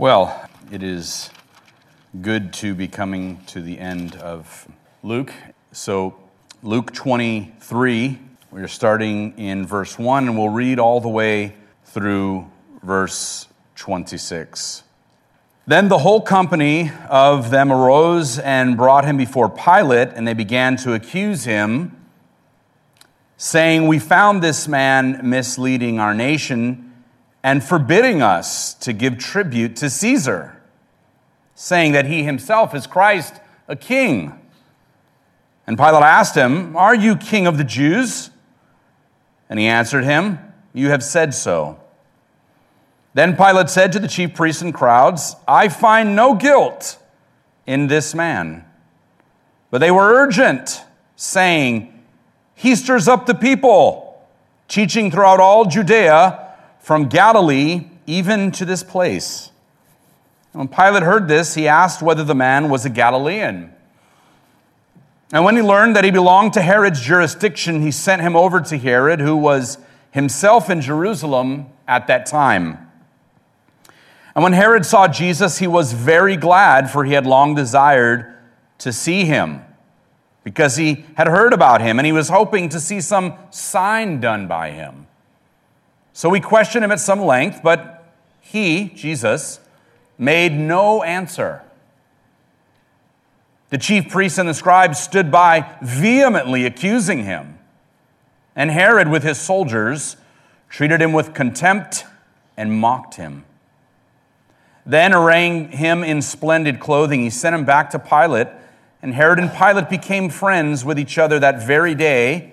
Well, it is good to be coming to the end of Luke. So, Luke 23, we're starting in verse 1, and we'll read all the way through verse 26. Then the whole company of them arose and brought him before Pilate, and they began to accuse him, saying, We found this man misleading our nation and forbidding us to give tribute to Caesar, saying that he himself is Christ, a king. And Pilate asked him, Are you king of the Jews? And he answered him, You have said so. Then Pilate said to the chief priests and crowds, I find no guilt in this man. But they were urgent, saying, He stirs up the people, teaching throughout all Judea from Galilee even to this place. When Pilate heard this, he asked whether the man was a Galilean. And when he learned that he belonged to Herod's jurisdiction, he sent him over to Herod, who was himself in Jerusalem at that time. And when Herod saw Jesus, he was very glad, for he had long desired to see him, because he had heard about him, and he was hoping to see some sign done by him. So we questioned him at some length, but he, Jesus, made no answer. The chief priests and the scribes stood by, vehemently accusing him. And Herod, with his soldiers, treated him with contempt and mocked him. Then, arraying him in splendid clothing, he sent him back to Pilate. And Herod and Pilate became friends with each other that very day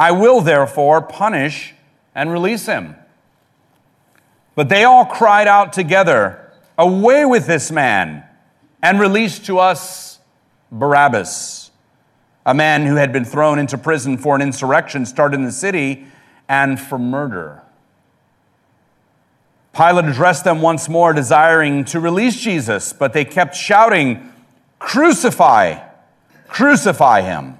I will therefore punish and release him. But they all cried out together, Away with this man, and release to us Barabbas, a man who had been thrown into prison for an insurrection started in the city and for murder. Pilate addressed them once more, desiring to release Jesus, but they kept shouting, Crucify, crucify him.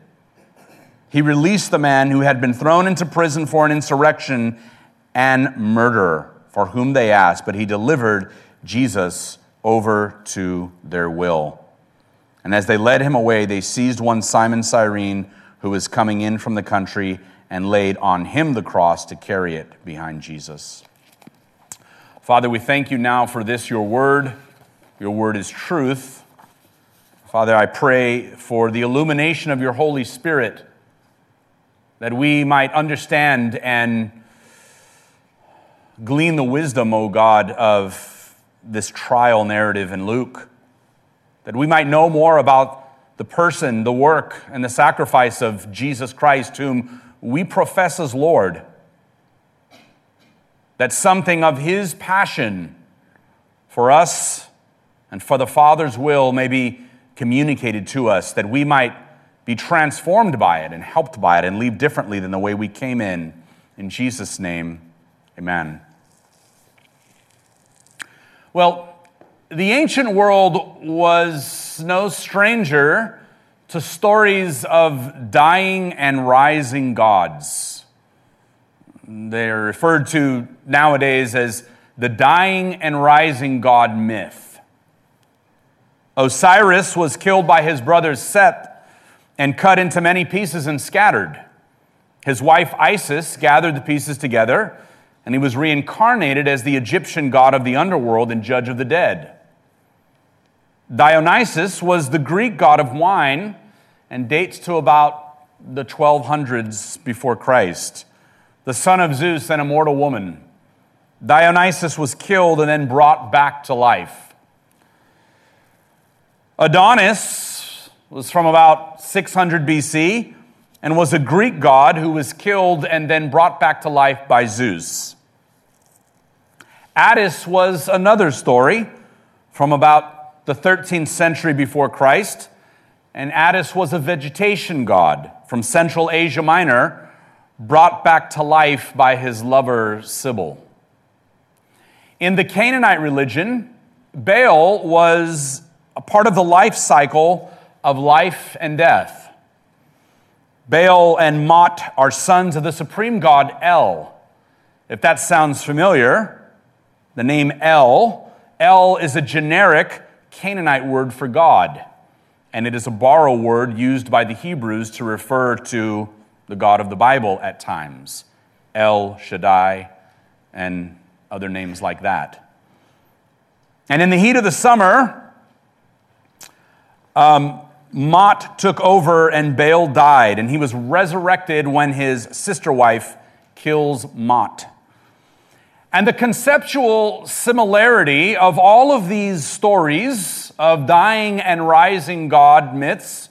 he released the man who had been thrown into prison for an insurrection and murder, for whom they asked, but he delivered Jesus over to their will. And as they led him away, they seized one Simon Cyrene, who was coming in from the country, and laid on him the cross to carry it behind Jesus. Father, we thank you now for this, your word. Your word is truth. Father, I pray for the illumination of your Holy Spirit that we might understand and glean the wisdom, O God, of this trial narrative in Luke, that we might know more about the person, the work, and the sacrifice of Jesus Christ, whom we profess as Lord, that something of his passion for us and for the Father's will may be communicated to us, that we might be transformed by it and helped by it and leave differently than the way we came in. In Jesus' name, amen. Well, the ancient world was no stranger to stories of dying and rising gods. They're referred to nowadays as the dying and rising god myth. Osiris was killed by his brother Seth and cut into many pieces and scattered. His wife Isis gathered the pieces together, and he was reincarnated as the Egyptian god of the underworld and judge of the dead. Dionysus was the Greek god of wine and dates to about the 1200s before Christ, the son of Zeus and a mortal woman. Dionysus was killed and then brought back to life. Adonis was from about 600 BC and was a Greek god who was killed and then brought back to life by Zeus. Attis was another story from about the 13th century before Christ, and Attis was a vegetation god from Central Asia Minor, brought back to life by his lover Cybele. In the Canaanite religion, Baal was a part of the life cycle of life and death. Baal and Mot are sons of the supreme god El. If that sounds familiar, the name El, El is a generic Canaanite word for God, and it is a borrow word used by the Hebrews to refer to the God of the Bible at times El Shaddai and other names like that. And in the heat of the summer, um, Mot took over and Baal died, and he was resurrected when his sister wife kills Mot. And the conceptual similarity of all of these stories of dying and rising God myths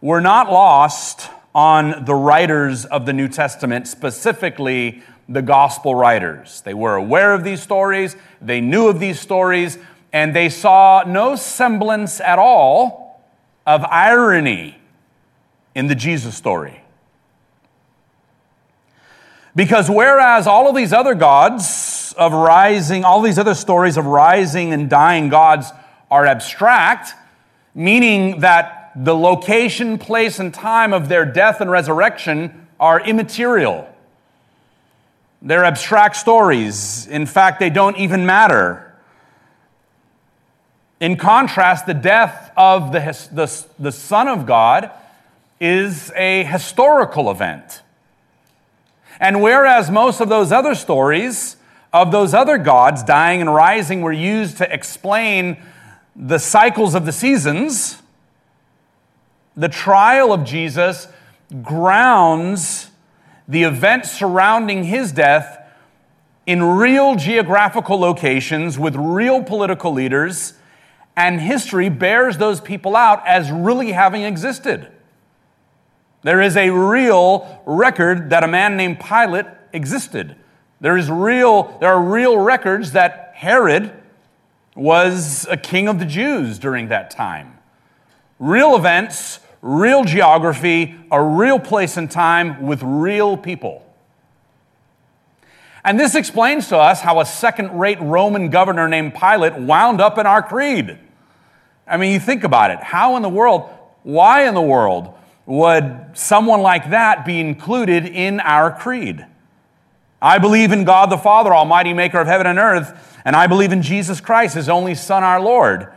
were not lost on the writers of the New Testament, specifically the gospel writers. They were aware of these stories, they knew of these stories, and they saw no semblance at all of irony in the Jesus story. Because whereas all of these other gods of rising, all these other stories of rising and dying gods are abstract, meaning that the location, place, and time of their death and resurrection are immaterial. They're abstract stories. In fact, they don't even matter. In contrast, the death of the, the, the Son of God is a historical event. And whereas most of those other stories of those other gods dying and rising were used to explain the cycles of the seasons, the trial of Jesus grounds the events surrounding his death in real geographical locations with real political leaders and history bears those people out as really having existed. There is a real record that a man named Pilate existed. There is real, there are real records that Herod was a king of the Jews during that time. Real events, real geography, a real place and time with real people. And this explains to us how a second rate Roman governor named Pilate wound up in our creed. I mean, you think about it. How in the world, why in the world would someone like that be included in our creed? I believe in God the Father, Almighty Maker of heaven and earth, and I believe in Jesus Christ, His only Son, our Lord.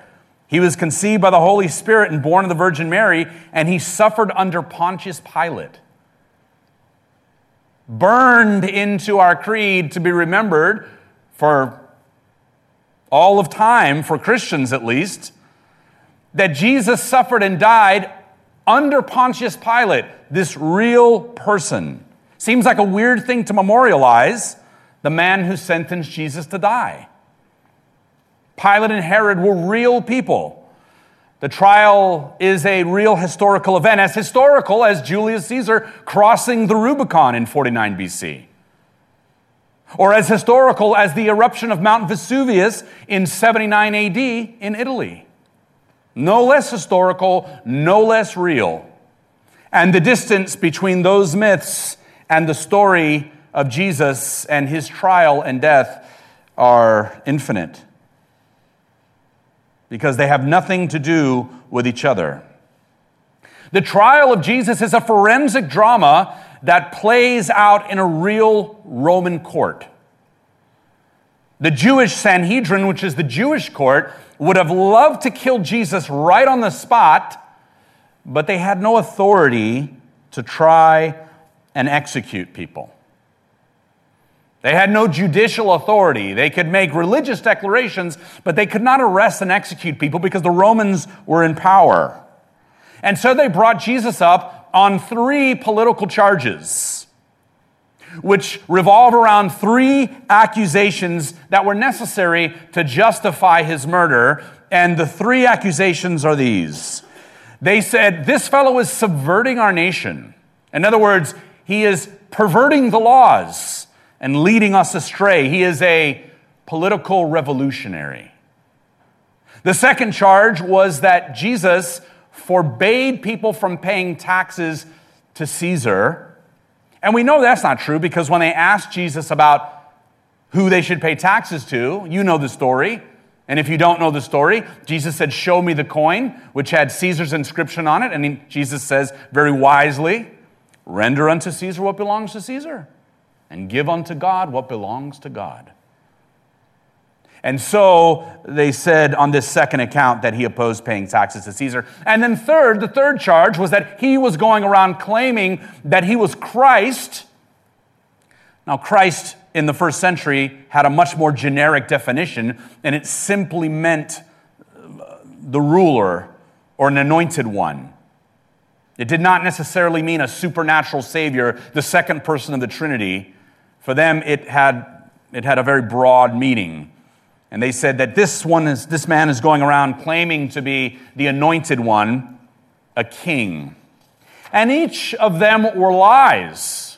He was conceived by the Holy Spirit and born of the Virgin Mary, and he suffered under Pontius Pilate. Burned into our creed to be remembered for all of time, for Christians at least, that Jesus suffered and died under Pontius Pilate, this real person. Seems like a weird thing to memorialize the man who sentenced Jesus to die. Pilate and Herod were real people. The trial is a real historical event, as historical as Julius Caesar crossing the Rubicon in 49 BC, or as historical as the eruption of Mount Vesuvius in 79 AD in Italy no less historical, no less real. And the distance between those myths and the story of Jesus and his trial and death are infinite because they have nothing to do with each other. The trial of Jesus is a forensic drama that plays out in a real Roman court. The Jewish Sanhedrin, which is the Jewish court, would have loved to kill Jesus right on the spot, but they had no authority to try and execute people. They had no judicial authority. They could make religious declarations, but they could not arrest and execute people because the Romans were in power. And so they brought Jesus up on three political charges, which revolve around three accusations that were necessary to justify his murder. And the three accusations are these they said, This fellow is subverting our nation. In other words, he is perverting the laws and leading us astray. He is a political revolutionary. The second charge was that Jesus forbade people from paying taxes to Caesar. And we know that's not true because when they asked Jesus about who they should pay taxes to, you know the story. And if you don't know the story, Jesus said, Show me the coin, which had Caesar's inscription on it. And Jesus says very wisely, Render unto Caesar what belongs to Caesar, and give unto God what belongs to God. And so they said on this second account that he opposed paying taxes to Caesar. And then, third, the third charge was that he was going around claiming that he was Christ. Now, Christ in the first century had a much more generic definition, and it simply meant uh, the ruler or an anointed one. It did not necessarily mean a supernatural Savior, the second person of the Trinity. For them, it had, it had a very broad meaning. And they said that this, one is, this man is going around claiming to be the anointed one, a king. And each of them were lies.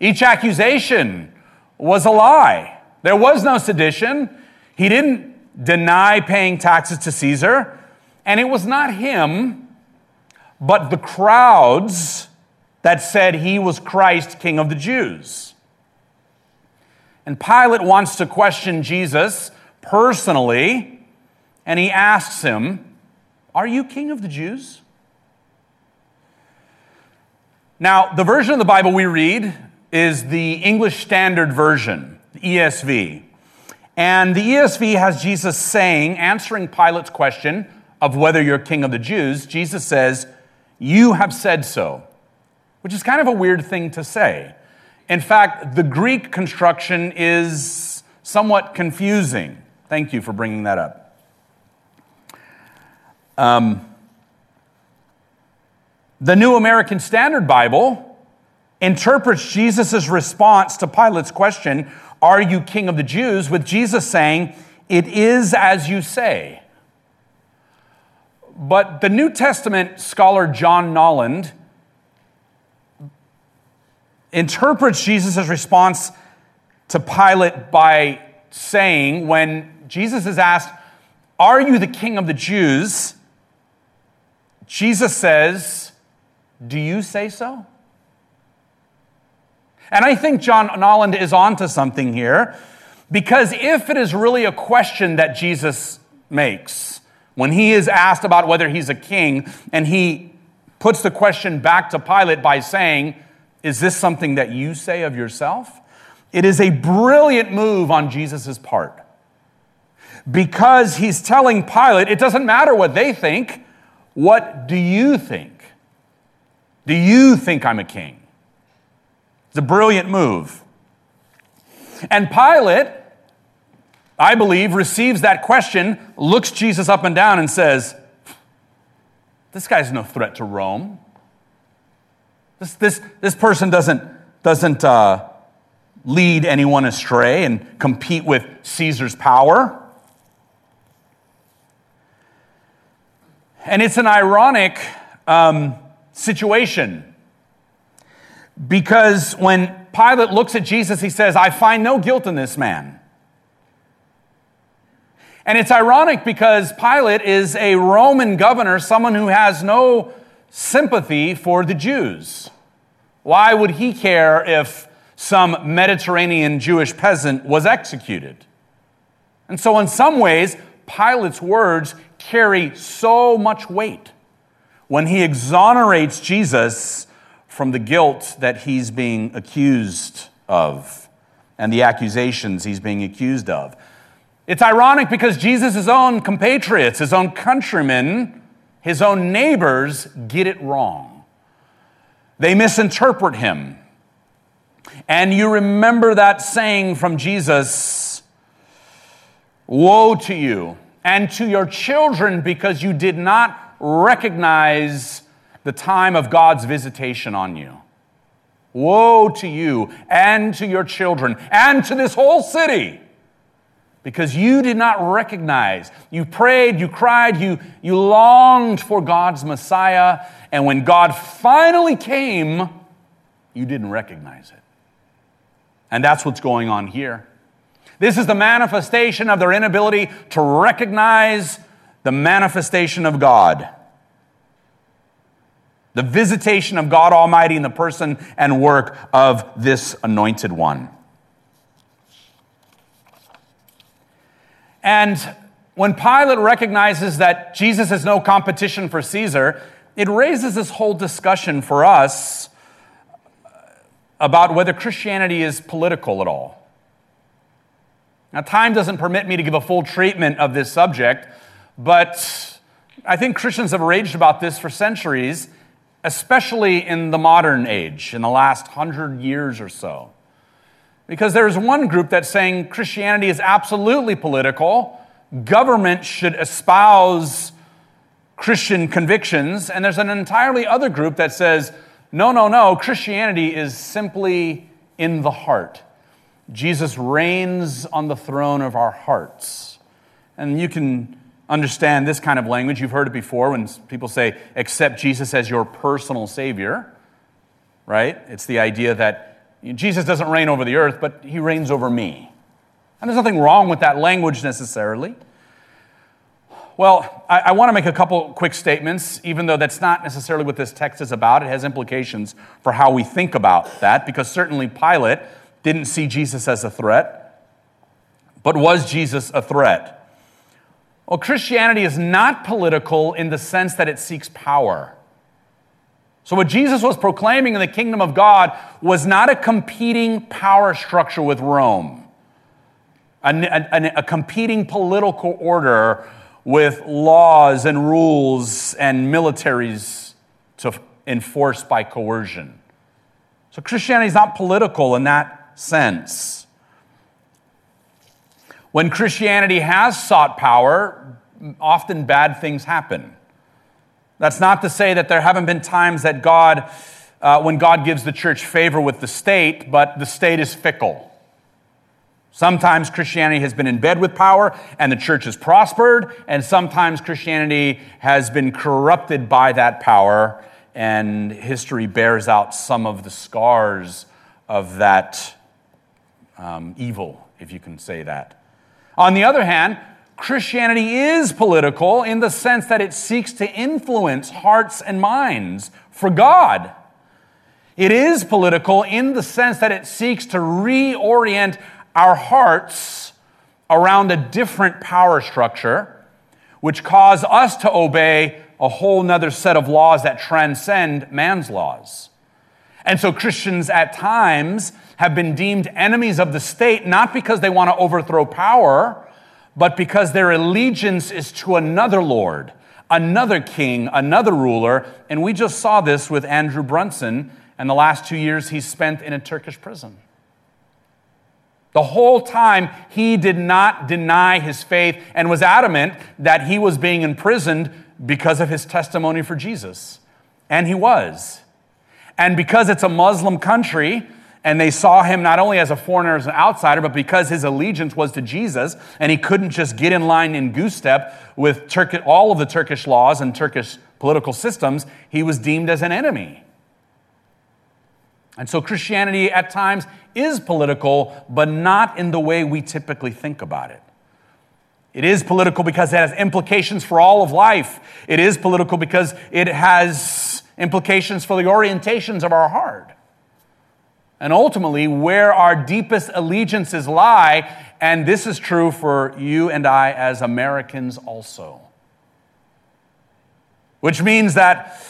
Each accusation was a lie. There was no sedition. He didn't deny paying taxes to Caesar. And it was not him, but the crowds that said he was Christ, King of the Jews. And Pilate wants to question Jesus personally, and he asks him, Are you king of the Jews? Now, the version of the Bible we read is the English Standard Version, the ESV. And the ESV has Jesus saying, answering Pilate's question of whether you're king of the Jews, Jesus says, You have said so, which is kind of a weird thing to say. In fact, the Greek construction is somewhat confusing. Thank you for bringing that up. Um, the New American Standard Bible interprets Jesus' response to Pilate's question, Are you king of the Jews? with Jesus saying, It is as you say. But the New Testament scholar John Nolland interprets Jesus' response to Pilate by saying, when Jesus is asked, Are you the king of the Jews? Jesus says, Do you say so? And I think John Nolland is onto something here because if it is really a question that Jesus makes, when he is asked about whether he's a king, and he puts the question back to Pilate by saying, Is this something that you say of yourself? It is a brilliant move on Jesus' part because he's telling Pilate, it doesn't matter what they think. What do you think? Do you think I'm a king? It's a brilliant move. And Pilate, I believe, receives that question, looks Jesus up and down, and says, This guy's no threat to Rome. This, this, this person doesn't, doesn't uh, lead anyone astray and compete with Caesar's power. And it's an ironic um, situation because when Pilate looks at Jesus, he says, I find no guilt in this man. And it's ironic because Pilate is a Roman governor, someone who has no sympathy for the Jews. Why would he care if some Mediterranean Jewish peasant was executed? And so, in some ways, Pilate's words carry so much weight when he exonerates Jesus from the guilt that he's being accused of and the accusations he's being accused of. It's ironic because Jesus' own compatriots, his own countrymen, his own neighbors get it wrong. They misinterpret him. and you remember that saying from Jesus Woe to you and to your children because you did not recognize the time of God's visitation on you. Woe to you and to your children and to this whole city because you did not recognize. You prayed, you cried, you, you longed for God's Messiah, and when God finally came, you didn't recognize it. And that's what's going on here. This is the manifestation of their inability to recognize the manifestation of God. The visitation of God Almighty in the person and work of this anointed one. And when Pilate recognizes that Jesus is no competition for Caesar, it raises this whole discussion for us about whether Christianity is political at all. Now, time doesn't permit me to give a full treatment of this subject, but I think Christians have raged about this for centuries, especially in the modern age, in the last hundred years or so. Because there's one group that's saying Christianity is absolutely political, government should espouse Christian convictions, and there's an entirely other group that says, no, no, no, Christianity is simply in the heart. Jesus reigns on the throne of our hearts. And you can understand this kind of language. You've heard it before when people say, accept Jesus as your personal Savior, right? It's the idea that Jesus doesn't reign over the earth, but he reigns over me. And there's nothing wrong with that language necessarily. Well, I, I want to make a couple quick statements, even though that's not necessarily what this text is about. It has implications for how we think about that, because certainly Pilate didn't see Jesus as a threat. But was Jesus a threat? Well, Christianity is not political in the sense that it seeks power. So, what Jesus was proclaiming in the kingdom of God was not a competing power structure with Rome, a, a, a, competing political order with laws and rules and militaries to enforce by coercion. So, Christianity is not political in that sense. When Christianity has sought power, often bad things happen. That's not to say that there haven't been times that God, uh, when God gives the church favor with the state, but the state is fickle. Sometimes Christianity has been in bed with power and the church has prospered, and sometimes Christianity has been corrupted by that power, and history bears out some of the scars of that um, evil, if you can say that. On the other hand, Christianity is political in the sense that it seeks to influence hearts and minds for God. It is political in the sense that it seeks to reorient our hearts around a different power structure, which cause us to obey a whole nother set of laws that transcend man's laws. And so Christians at times have been deemed enemies of the state, not because they want to overthrow power but because their allegiance is to another Lord, another king, another ruler. And we just saw this with Andrew Brunson and the last two years he spent in a Turkish prison. The whole time, he did not deny his faith and was adamant that he was being imprisoned because of his testimony for Jesus. And he was. And because it's a Muslim country, and they saw him not only as a foreigner, as an outsider, but because his allegiance was to Jesus, and he couldn't just get in line in goose step with all of the Turkish laws and Turkish political systems, he was deemed as an enemy. And so Christianity at times is political, but not in the way we typically think about it. It is political because it has implications for all of life. It is political because it has implications for the orientations of our heart and ultimately where our deepest allegiances lie. And this is true for you and I as Americans also. Which means that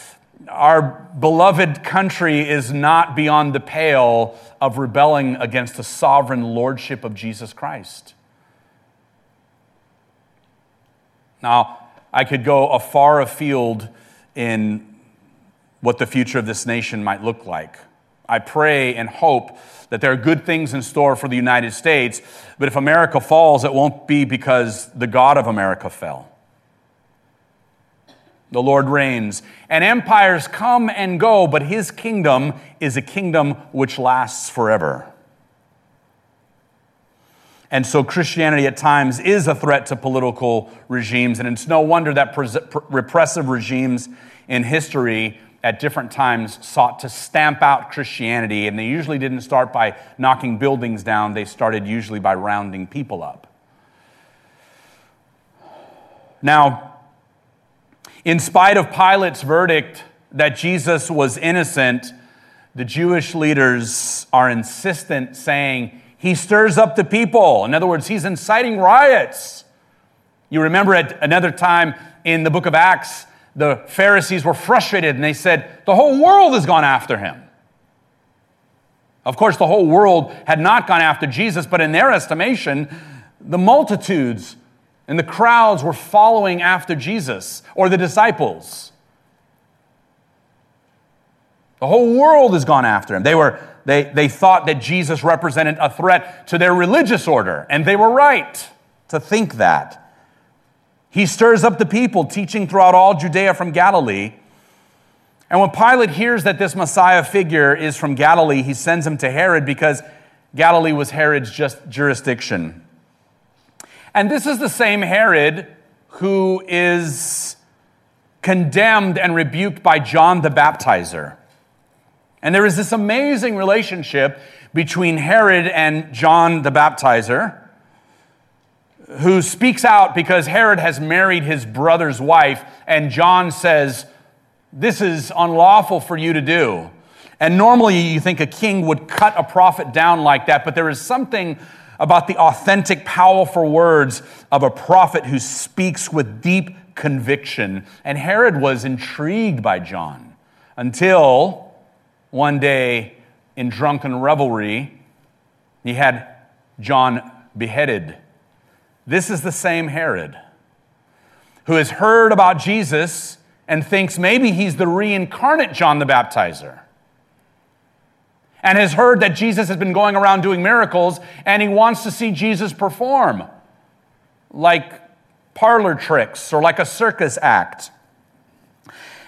our beloved country is not beyond the pale of rebelling against the sovereign lordship of Jesus Christ. Now, I could go a far afield in what the future of this nation might look like. I pray and hope that there are good things in store for the United States, but if America falls, it won't be because the God of America fell. The Lord reigns, and empires come and go, but his kingdom is a kingdom which lasts forever. And so Christianity at times is a threat to political regimes, and it's no wonder that repressive regimes in history at different times sought to stamp out Christianity, and they usually didn't start by knocking buildings down, they started usually by rounding people up. Now, in spite of Pilate's verdict that Jesus was innocent, the Jewish leaders are insistent, saying, He stirs up the people. In other words, he's inciting riots. You remember at another time in the book of Acts, the Pharisees were frustrated and they said, The whole world has gone after him. Of course, the whole world had not gone after Jesus, but in their estimation, the multitudes and the crowds were following after Jesus or the disciples. The whole world has gone after him. They, were, they, they thought that Jesus represented a threat to their religious order, and they were right to think that. He stirs up the people, teaching throughout all Judea from Galilee. And when Pilate hears that this Messiah figure is from Galilee, he sends him to Herod because Galilee was Herod's just jurisdiction. And this is the same Herod who is condemned and rebuked by John the Baptizer. And there is this amazing relationship between Herod and John the Baptizer who speaks out because Herod has married his brother's wife, and John says, This is unlawful for you to do. And normally you think a king would cut a prophet down like that, but there is something about the authentic, powerful words of a prophet who speaks with deep conviction. And Herod was intrigued by John until one day in drunken revelry, he had John beheaded. This is the same Herod who has heard about Jesus and thinks maybe he's the reincarnate John the Baptizer. And has heard that Jesus has been going around doing miracles and he wants to see Jesus perform like parlor tricks or like a circus act.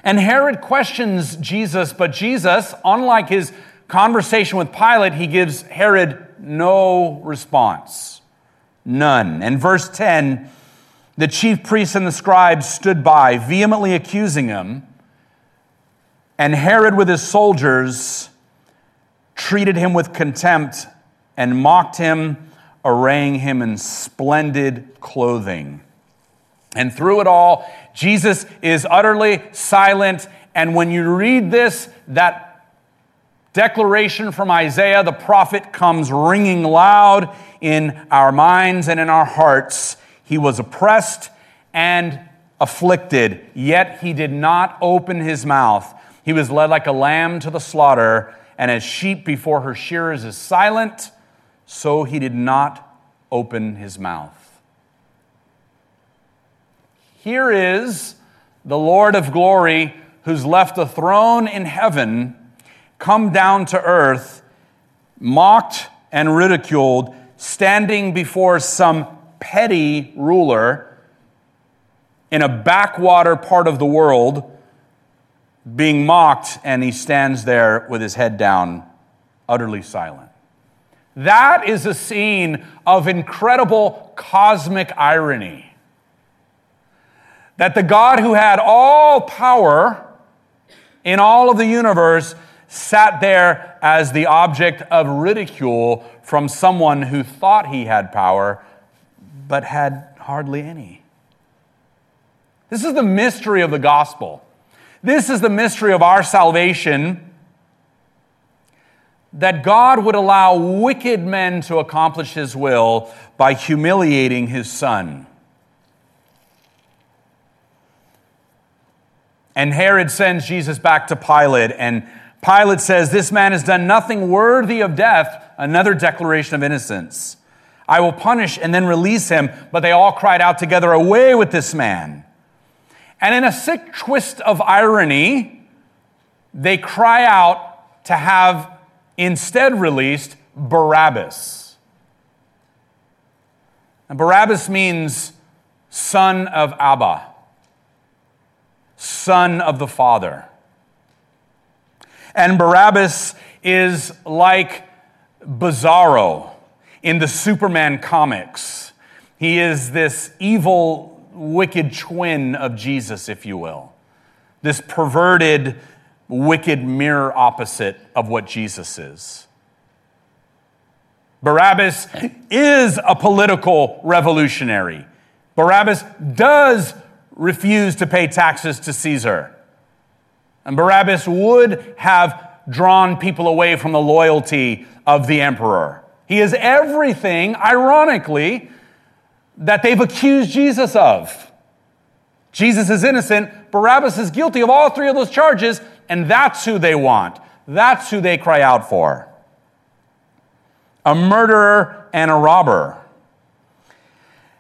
And Herod questions Jesus, but Jesus, unlike his conversation with Pilate, he gives Herod no response. None. And verse 10 the chief priests and the scribes stood by, vehemently accusing him. And Herod, with his soldiers, treated him with contempt and mocked him, arraying him in splendid clothing. And through it all, Jesus is utterly silent. And when you read this, that declaration from Isaiah, the prophet, comes ringing loud in our minds and in our hearts. He was oppressed and afflicted, yet he did not open his mouth. He was led like a lamb to the slaughter, and as sheep before her shearers is silent, so he did not open his mouth. Here is the Lord of glory who's left a throne in heaven come down to earth, mocked and ridiculed, standing before some petty ruler in a backwater part of the world, being mocked, and he stands there with his head down, utterly silent. That is a scene of incredible cosmic irony. That the God who had all power in all of the universe sat there as the object of ridicule from someone who thought he had power but had hardly any. This is the mystery of the gospel. This is the mystery of our salvation that God would allow wicked men to accomplish his will by humiliating his son. And Herod sends Jesus back to Pilate, and Pilate says, This man has done nothing worthy of death, another declaration of innocence. I will punish and then release him. But they all cried out together, Away with this man. And in a sick twist of irony, they cry out to have instead released Barabbas. And Barabbas means son of Abba, son of the Father. And Barabbas is like Bizarro in the Superman comics. He is this evil, wicked twin of Jesus, if you will. This perverted, wicked mirror opposite of what Jesus is. Barabbas is a political revolutionary. Barabbas does refuse to pay taxes to Caesar. And Barabbas would have drawn people away from the loyalty of the emperor. He is everything, ironically, that they've accused Jesus of. Jesus is innocent, Barabbas is guilty of all three of those charges, and that's who they want. That's who they cry out for a murderer and a robber.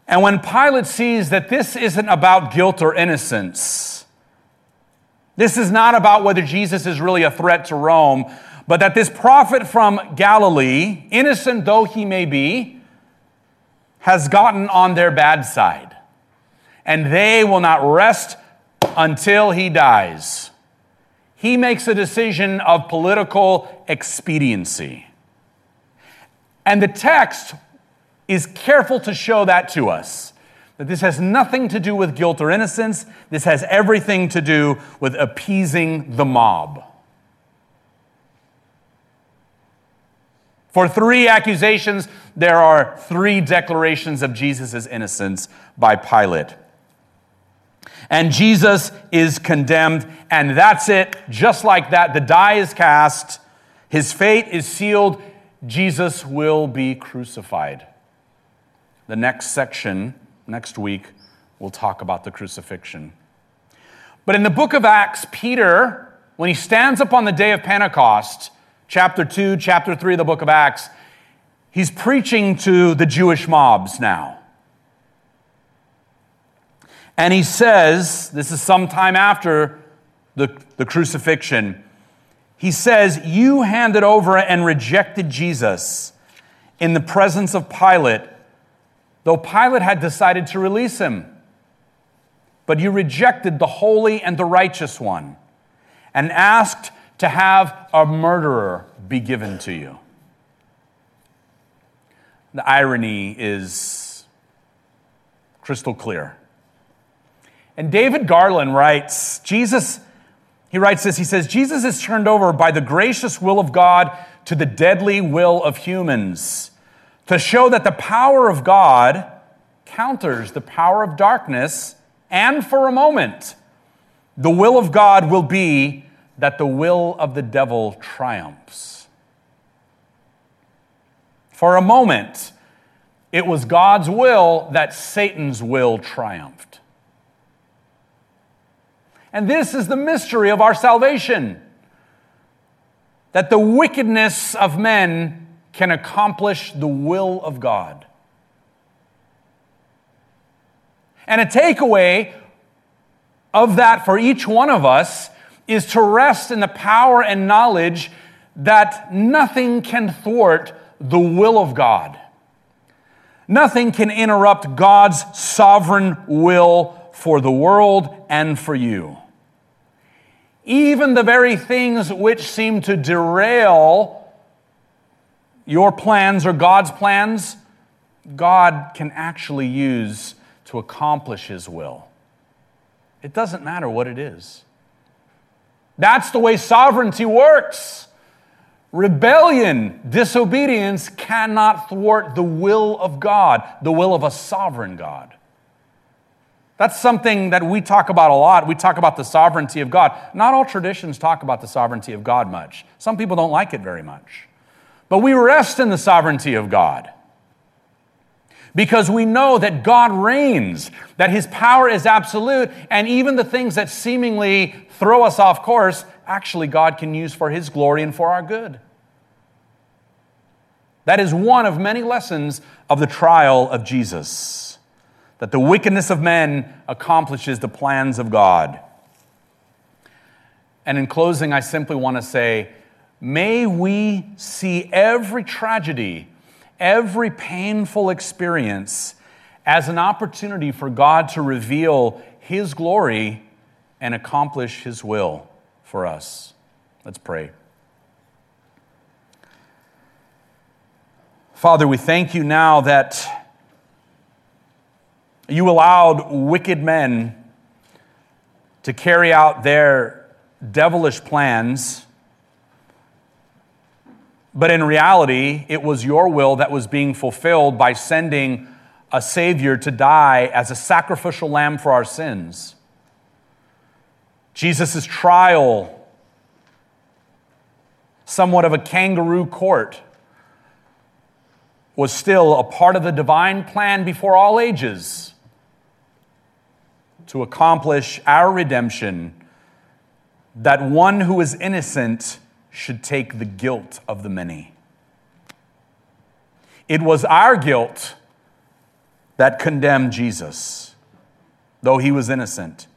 And when Pilate sees that this isn't about guilt or innocence, this is not about whether Jesus is really a threat to Rome, but that this prophet from Galilee, innocent though he may be, has gotten on their bad side. And they will not rest until he dies. He makes a decision of political expediency. And the text is careful to show that to us. That this has nothing to do with guilt or innocence. This has everything to do with appeasing the mob. For three accusations, there are three declarations of Jesus' innocence by Pilate. And Jesus is condemned, and that's it. Just like that, the die is cast, his fate is sealed, Jesus will be crucified. The next section, next week, we'll talk about the crucifixion. But in the book of Acts, Peter, when he stands up on the day of Pentecost, chapter 2, chapter 3 of the book of Acts, he's preaching to the Jewish mobs now. And he says, this is sometime after the, the crucifixion, he says, You handed over and rejected Jesus in the presence of Pilate, though Pilate had decided to release him. But you rejected the holy and the righteous one and asked to have a murderer be given to you. The irony is crystal clear. And David Garland writes Jesus he writes this He says, Jesus is turned over by the gracious will of God to the deadly will of humans to show that the power of God counters the power of darkness, and for a moment, the will of God will be that the will of the devil triumphs. For a moment, it was God's will that Satan's will triumphed. And this is the mystery of our salvation that the wickedness of men can accomplish the will of God. And a takeaway of that for each one of us is to rest in the power and knowledge that nothing can thwart the will of God. Nothing can interrupt God's sovereign will for the world and for you even the very things which seem to derail your plans or God's plans, God can actually use to accomplish His will. It doesn't matter what it is. That's the way sovereignty works. Rebellion, disobedience cannot thwart the will of God, the will of a sovereign God. That's something that we talk about a lot. We talk about the sovereignty of God. Not all traditions talk about the sovereignty of God much. Some people don't like it very much. But we rest in the sovereignty of God because we know that God reigns, that his power is absolute, and even the things that seemingly throw us off course, actually, God can use for his glory and for our good. That is one of many lessons of the trial of Jesus that the wickedness of men accomplishes the plans of God. And in closing, I simply want to say may we see every tragedy, every painful experience as an opportunity for God to reveal His glory and accomplish His will for us. Let's pray. Father, we thank you now that you allowed wicked men to carry out their devilish plans. But in reality, it was your will that was being fulfilled by sending a Savior to die as a sacrificial lamb for our sins. Jesus' trial, somewhat of a kangaroo court, was still a part of the divine plan before all ages to accomplish our redemption, that one who is innocent should take the guilt of the many. It was our guilt that condemned Jesus, though he was innocent.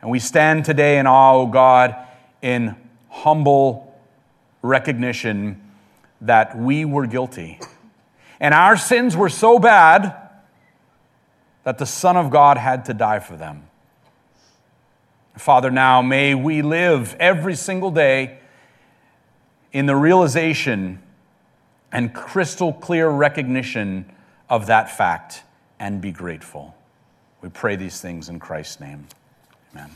And we stand today in awe, O God, in humble recognition that we were guilty and our sins were so bad that the Son of God had to die for them. Father, now may we live every single day in the realization and crystal clear recognition of that fact and be grateful. We pray these things in Christ's name. Amen.